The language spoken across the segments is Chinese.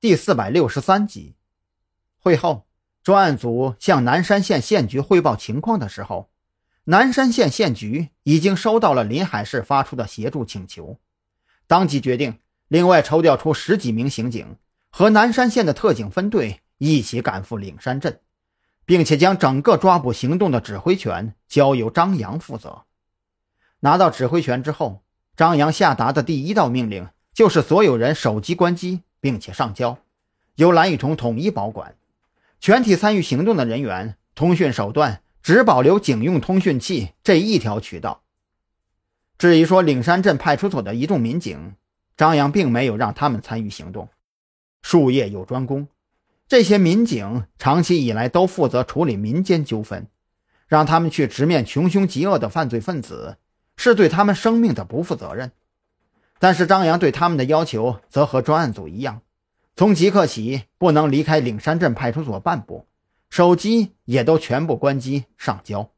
第四百六十三集。会后，专案组向南山县县局汇报情况的时候，南山县县局已经收到了临海市发出的协助请求，当即决定另外抽调出十几名刑警和南山县的特警分队一起赶赴岭山镇，并且将整个抓捕行动的指挥权交由张扬负责。拿到指挥权之后，张扬下达的第一道命令就是所有人手机关机。并且上交，由蓝雨桐统一保管。全体参与行动的人员，通讯手段只保留警用通讯器这一条渠道。至于说岭山镇派出所的一众民警，张扬并没有让他们参与行动。术业有专攻，这些民警长期以来都负责处理民间纠纷，让他们去直面穷凶极恶的犯罪分子，是对他们生命的不负责任。但是张扬对他们的要求则和专案组一样，从即刻起不能离开岭山镇派出所半步，手机也都全部关机上交。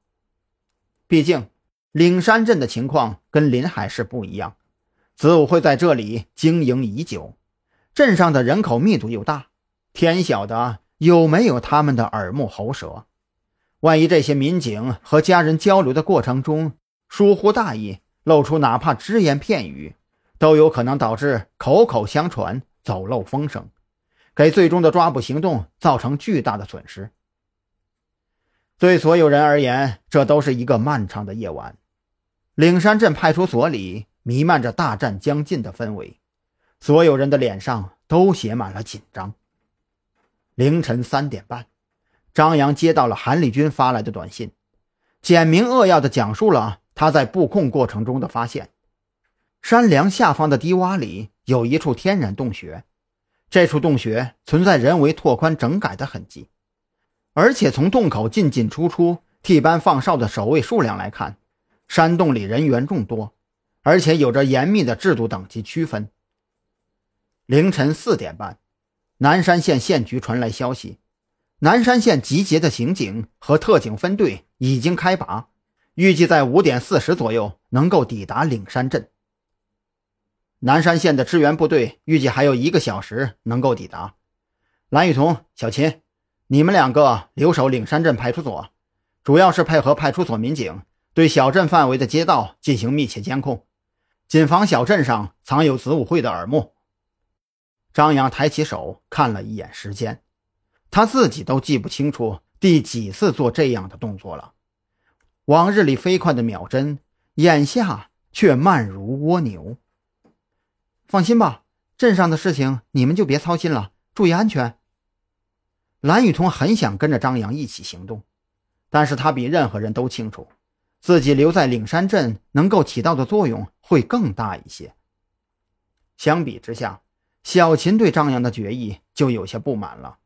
毕竟岭山镇的情况跟临海市不一样，子午会在这里经营已久，镇上的人口密度又大，天晓得有没有他们的耳目喉舌。万一这些民警和家人交流的过程中疏忽大意，露出哪怕只言片语。都有可能导致口口相传、走漏风声，给最终的抓捕行动造成巨大的损失。对所有人而言，这都是一个漫长的夜晚。岭山镇派出所里弥漫着大战将近的氛围，所有人的脸上都写满了紧张。凌晨三点半，张扬接到了韩立军发来的短信，简明扼要地讲述了他在布控过程中的发现。山梁下方的低洼里有一处天然洞穴，这处洞穴存在人为拓宽整改的痕迹，而且从洞口进进出出、替班放哨的守卫数量来看，山洞里人员众多，而且有着严密的制度等级区分。凌晨四点半，南山县县局传来消息，南山县集结的刑警和特警分队已经开拔，预计在五点四十左右能够抵达岭山镇。南山县的支援部队预计还有一个小时能够抵达。蓝雨桐、小秦，你们两个留守岭山镇派出所，主要是配合派出所民警对小镇范围的街道进行密切监控，谨防小镇上藏有子午会的耳目。张扬抬起手看了一眼时间，他自己都记不清楚第几次做这样的动作了。往日里飞快的秒针，眼下却慢如蜗牛。放心吧，镇上的事情你们就别操心了，注意安全。蓝雨桐很想跟着张扬一起行动，但是他比任何人都清楚，自己留在岭山镇能够起到的作用会更大一些。相比之下，小秦对张扬的决议就有些不满了，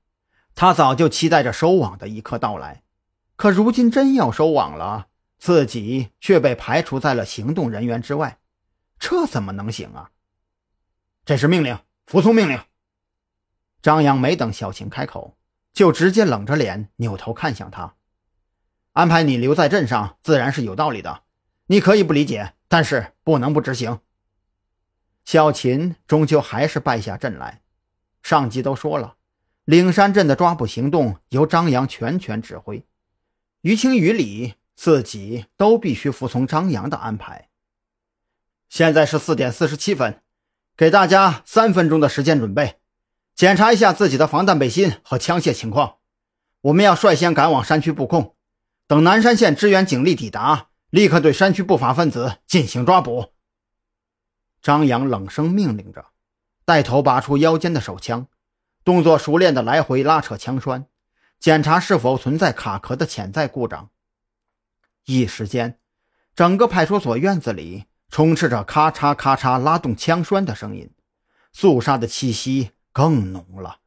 他早就期待着收网的一刻到来，可如今真要收网了，自己却被排除在了行动人员之外，这怎么能行啊？这是命令，服从命令。张扬没等小琴开口，就直接冷着脸扭头看向他。安排你留在镇上，自然是有道理的。你可以不理解，但是不能不执行。小琴终究还是败下阵来。上级都说了，岭山镇的抓捕行动由张扬全权指挥，于情于理，自己都必须服从张扬的安排。现在是四点四十七分。给大家三分钟的时间准备，检查一下自己的防弹背心和枪械情况。我们要率先赶往山区布控，等南山县支援警力抵达，立刻对山区不法分子进行抓捕。张扬冷声命令着，带头拔出腰间的手枪，动作熟练的来回拉扯枪栓，检查是否存在卡壳的潜在故障。一时间，整个派出所院子里。充斥着咔嚓咔嚓拉动枪栓的声音，肃杀的气息更浓了。